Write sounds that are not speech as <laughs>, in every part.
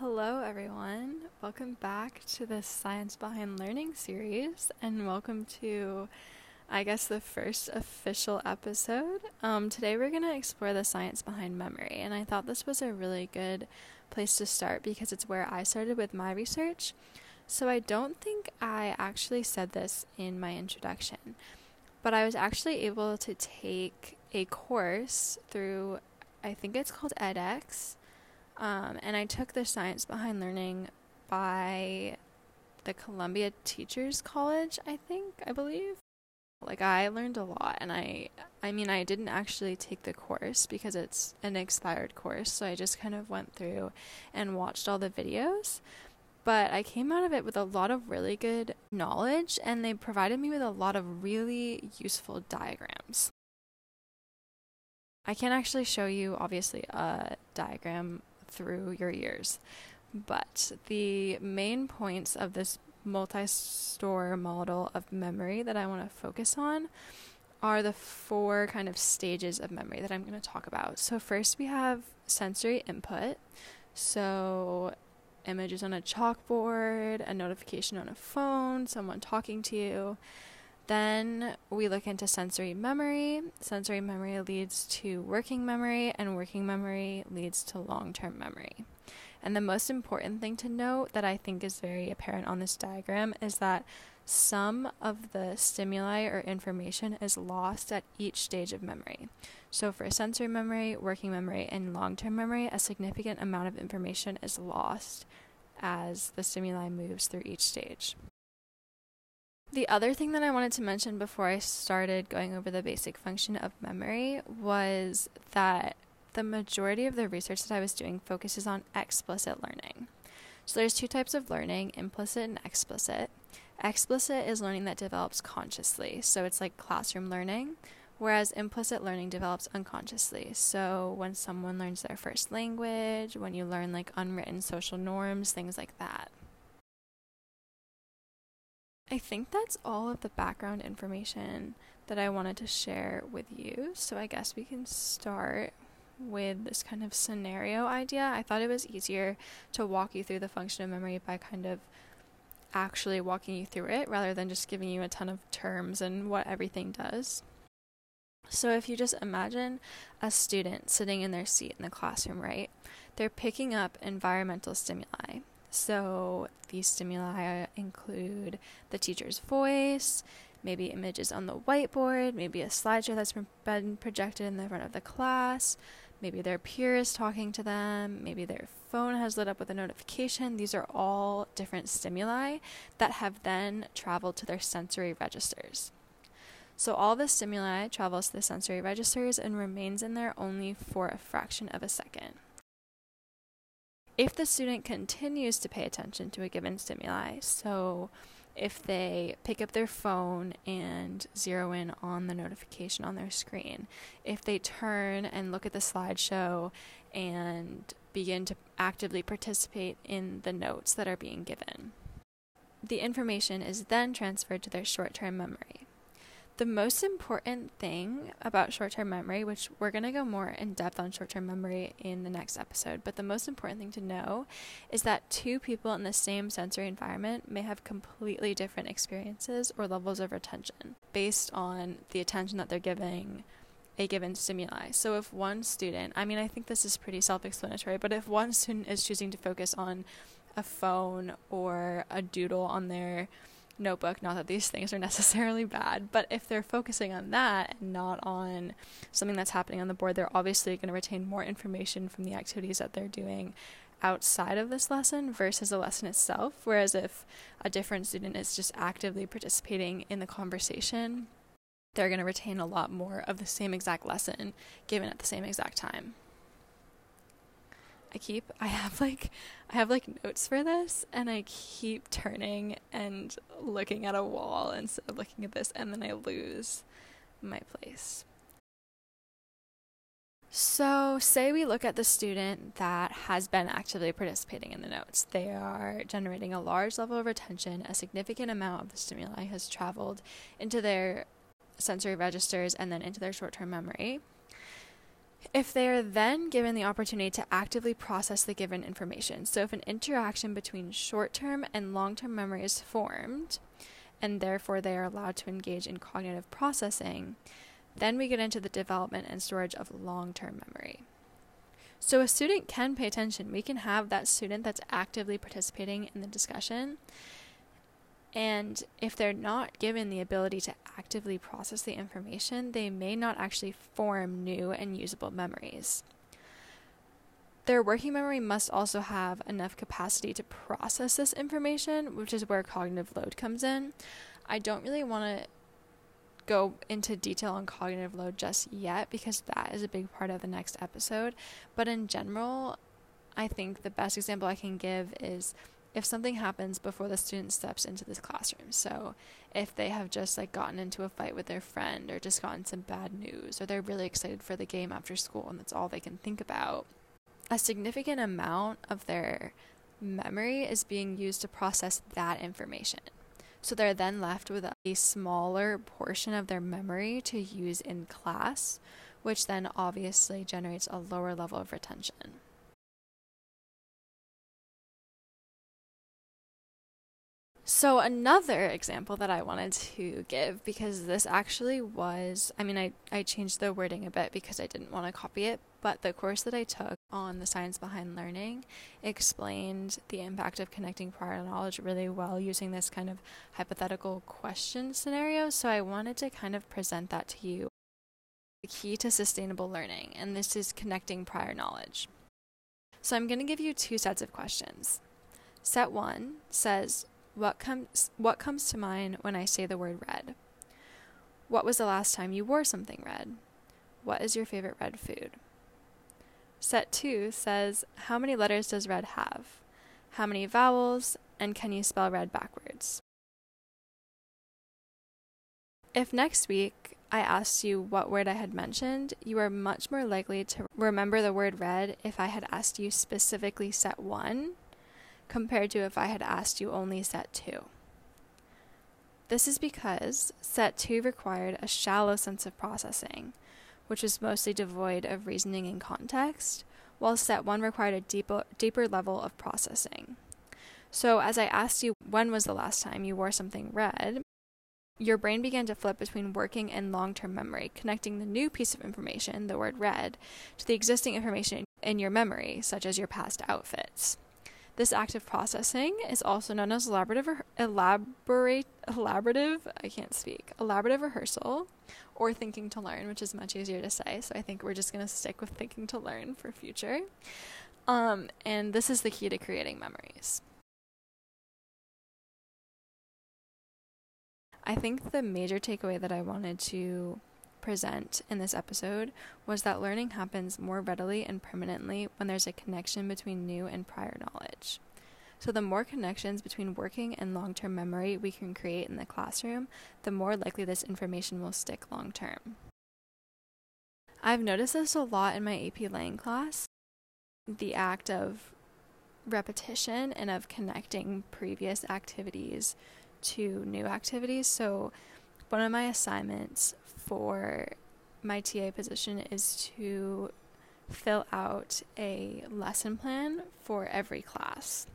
Hello, everyone. Welcome back to the Science Behind Learning series, and welcome to, I guess, the first official episode. Um, today, we're going to explore the science behind memory, and I thought this was a really good place to start because it's where I started with my research. So, I don't think I actually said this in my introduction, but I was actually able to take a course through, I think it's called edX um, and I took the science behind learning by the Columbia Teachers College, I think, I believe. Like I learned a lot and I I mean I didn't actually take the course because it's an expired course, so I just kind of went through and watched all the videos. But I came out of it with a lot of really good knowledge and they provided me with a lot of really useful diagrams. I can't actually show you obviously a diagram through your years. But the main points of this multi store model of memory that I want to focus on are the four kind of stages of memory that I'm going to talk about. So, first we have sensory input. So, images on a chalkboard, a notification on a phone, someone talking to you. Then we look into sensory memory. Sensory memory leads to working memory, and working memory leads to long term memory. And the most important thing to note that I think is very apparent on this diagram is that some of the stimuli or information is lost at each stage of memory. So, for sensory memory, working memory, and long term memory, a significant amount of information is lost as the stimuli moves through each stage. The other thing that I wanted to mention before I started going over the basic function of memory was that the majority of the research that I was doing focuses on explicit learning. So there's two types of learning, implicit and explicit. Explicit is learning that develops consciously, so it's like classroom learning, whereas implicit learning develops unconsciously. So when someone learns their first language, when you learn like unwritten social norms, things like that. I think that's all of the background information that I wanted to share with you. So I guess we can start with this kind of scenario idea. I thought it was easier to walk you through the function of memory by kind of actually walking you through it rather than just giving you a ton of terms and what everything does. So if you just imagine a student sitting in their seat in the classroom, right? They're picking up environmental stimuli. So these stimuli include the teacher's voice, maybe images on the whiteboard, maybe a slideshow that's been projected in the front of the class, maybe their peers talking to them, maybe their phone has lit up with a notification. These are all different stimuli that have then traveled to their sensory registers. So all the stimuli travels to the sensory registers and remains in there only for a fraction of a second. If the student continues to pay attention to a given stimuli, so if they pick up their phone and zero in on the notification on their screen, if they turn and look at the slideshow and begin to actively participate in the notes that are being given, the information is then transferred to their short term memory the most important thing about short term memory, which we're going to go more in depth on short term memory in the next episode, but the most important thing to know is that two people in the same sensory environment may have completely different experiences or levels of retention based on the attention that they're giving a given stimuli. So if one student, I mean, I think this is pretty self explanatory, but if one student is choosing to focus on a phone or a doodle on their notebook. Not that these things are necessarily bad, but if they're focusing on that and not on something that's happening on the board, they're obviously going to retain more information from the activities that they're doing outside of this lesson versus the lesson itself. Whereas if a different student is just actively participating in the conversation, they're going to retain a lot more of the same exact lesson given at the same exact time. I keep I have like I have like notes for this and I keep turning and looking at a wall instead of looking at this and then I lose my place. So, say we look at the student that has been actively participating in the notes. They are generating a large level of retention, a significant amount of the stimuli has traveled into their sensory registers and then into their short term memory if they are then given the opportunity to actively process the given information. So, if an interaction between short term and long term memory is formed, and therefore they are allowed to engage in cognitive processing, then we get into the development and storage of long term memory. So, a student can pay attention. We can have that student that's actively participating in the discussion and if they're not given the ability to actively process the information, they may not actually form new and usable memories. Their working memory must also have enough capacity to process this information, which is where cognitive load comes in. I don't really want to go into detail on cognitive load just yet because that is a big part of the next episode. But in general, I think the best example I can give is if something happens before the student steps into this classroom. So, if they have just like gotten into a fight with their friend or just gotten some bad news or they're really excited for the game after school and that's all they can think about, a significant amount of their memory is being used to process that information. So they're then left with a smaller portion of their memory to use in class, which then obviously generates a lower level of retention. So, another example that I wanted to give, because this actually was, I mean, I, I changed the wording a bit because I didn't want to copy it, but the course that I took on the science behind learning explained the impact of connecting prior knowledge really well using this kind of hypothetical question scenario. So, I wanted to kind of present that to you. The key to sustainable learning, and this is connecting prior knowledge. So, I'm going to give you two sets of questions. Set one says, what comes what comes to mind when I say the word red? What was the last time you wore something red? What is your favorite red food? Set 2 says how many letters does red have? How many vowels and can you spell red backwards? If next week I asked you what word I had mentioned, you are much more likely to remember the word red if I had asked you specifically set 1 compared to if I had asked you only set 2. This is because set 2 required a shallow sense of processing, which was mostly devoid of reasoning and context, while set 1 required a deeper, deeper level of processing. So, as I asked you when was the last time you wore something red, your brain began to flip between working and long term memory, connecting the new piece of information, the word red, to the existing information in your memory, such as your past outfits. This active processing is also known as elaborative, elaborate, elaborative, I can't speak, elaborative rehearsal or thinking to learn, which is much easier to say. So I think we're just going to stick with thinking to learn for future. Um, and this is the key to creating memories. I think the major takeaway that I wanted to present in this episode was that learning happens more readily and permanently when there's a connection between new and prior knowledge. So, the more connections between working and long term memory we can create in the classroom, the more likely this information will stick long term. I've noticed this a lot in my AP Lang class the act of repetition and of connecting previous activities to new activities. So, one of my assignments for my TA position is to fill out a lesson plan for every class.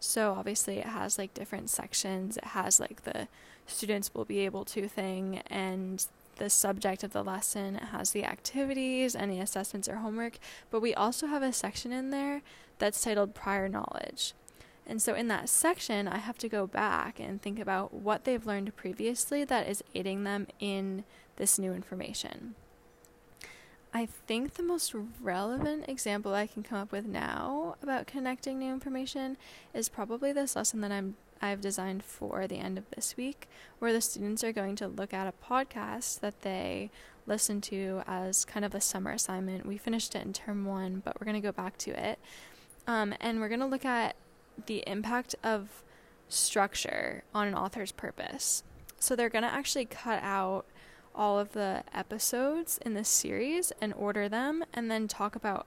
So obviously it has like different sections. It has like the students will be able to thing and the subject of the lesson. It has the activities, any assessments or homework, but we also have a section in there that's titled prior knowledge. And so in that section, I have to go back and think about what they've learned previously that is aiding them in this new information. I think the most relevant example I can come up with now about connecting new information is probably this lesson that I'm I've designed for the end of this week, where the students are going to look at a podcast that they listen to as kind of a summer assignment. We finished it in term one, but we're going to go back to it. Um, and we're going to look at the impact of structure on an author's purpose. So they're going to actually cut out all of the episodes in this series and order them and then talk about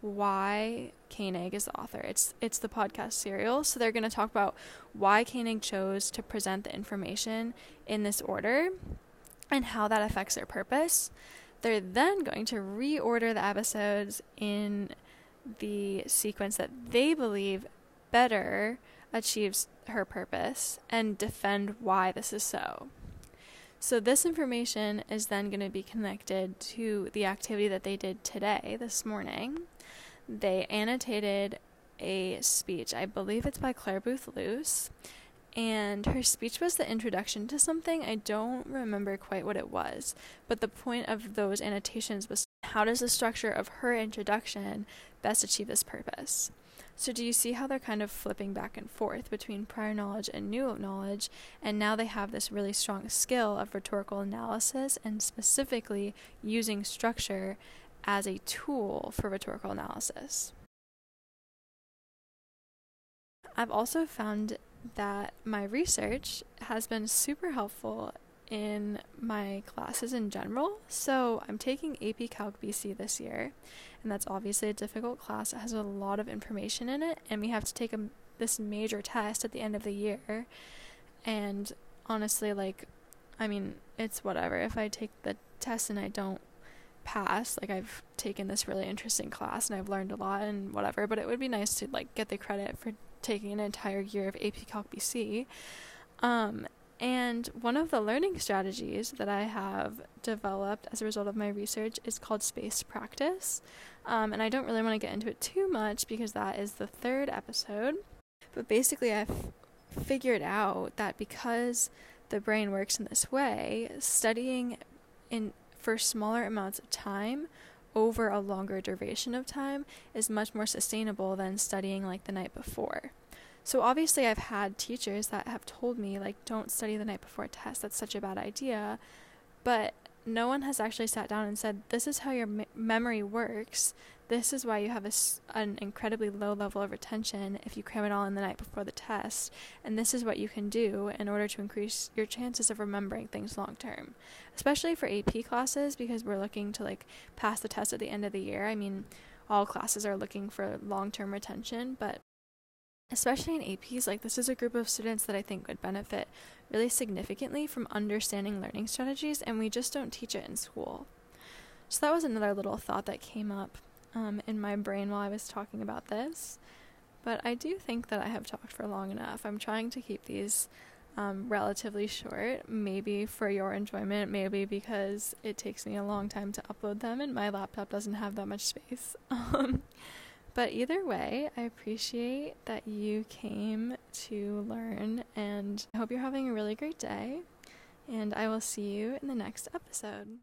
why Koenig is the author. It's it's the podcast serial, so they're going to talk about why Koenig chose to present the information in this order and how that affects their purpose. They're then going to reorder the episodes in the sequence that they believe better achieves her purpose and defend why this is so. So, this information is then going to be connected to the activity that they did today, this morning. They annotated a speech, I believe it's by Clare Boothe Luce, and her speech was the introduction to something. I don't remember quite what it was, but the point of those annotations was how does the structure of her introduction best achieve this purpose? So, do you see how they're kind of flipping back and forth between prior knowledge and new knowledge? And now they have this really strong skill of rhetorical analysis and specifically using structure as a tool for rhetorical analysis. I've also found that my research has been super helpful in my classes in general. So I'm taking AP Calc BC this year, and that's obviously a difficult class. It has a lot of information in it, and we have to take a, this major test at the end of the year. And honestly, like, I mean, it's whatever. If I take the test and I don't pass, like, I've taken this really interesting class and I've learned a lot and whatever, but it would be nice to, like, get the credit for taking an entire year of AP Calc BC. Um, and one of the learning strategies that I have developed as a result of my research is called spaced practice. Um, and I don't really want to get into it too much because that is the third episode. But basically, I've figured out that because the brain works in this way, studying in for smaller amounts of time over a longer duration of time is much more sustainable than studying like the night before. So obviously, I've had teachers that have told me, like, don't study the night before a test. That's such a bad idea. But no one has actually sat down and said, this is how your me- memory works. This is why you have a, an incredibly low level of retention if you cram it all in the night before the test. And this is what you can do in order to increase your chances of remembering things long term, especially for AP classes because we're looking to like pass the test at the end of the year. I mean, all classes are looking for long term retention, but especially in APs, like this is a group of students that I think would benefit really significantly from understanding learning strategies, and we just don't teach it in school. So that was another little thought that came up um, in my brain while I was talking about this. But I do think that I have talked for long enough. I'm trying to keep these um, relatively short, maybe for your enjoyment, maybe because it takes me a long time to upload them and my laptop doesn't have that much space. <laughs> But either way, I appreciate that you came to learn, and I hope you're having a really great day. And I will see you in the next episode.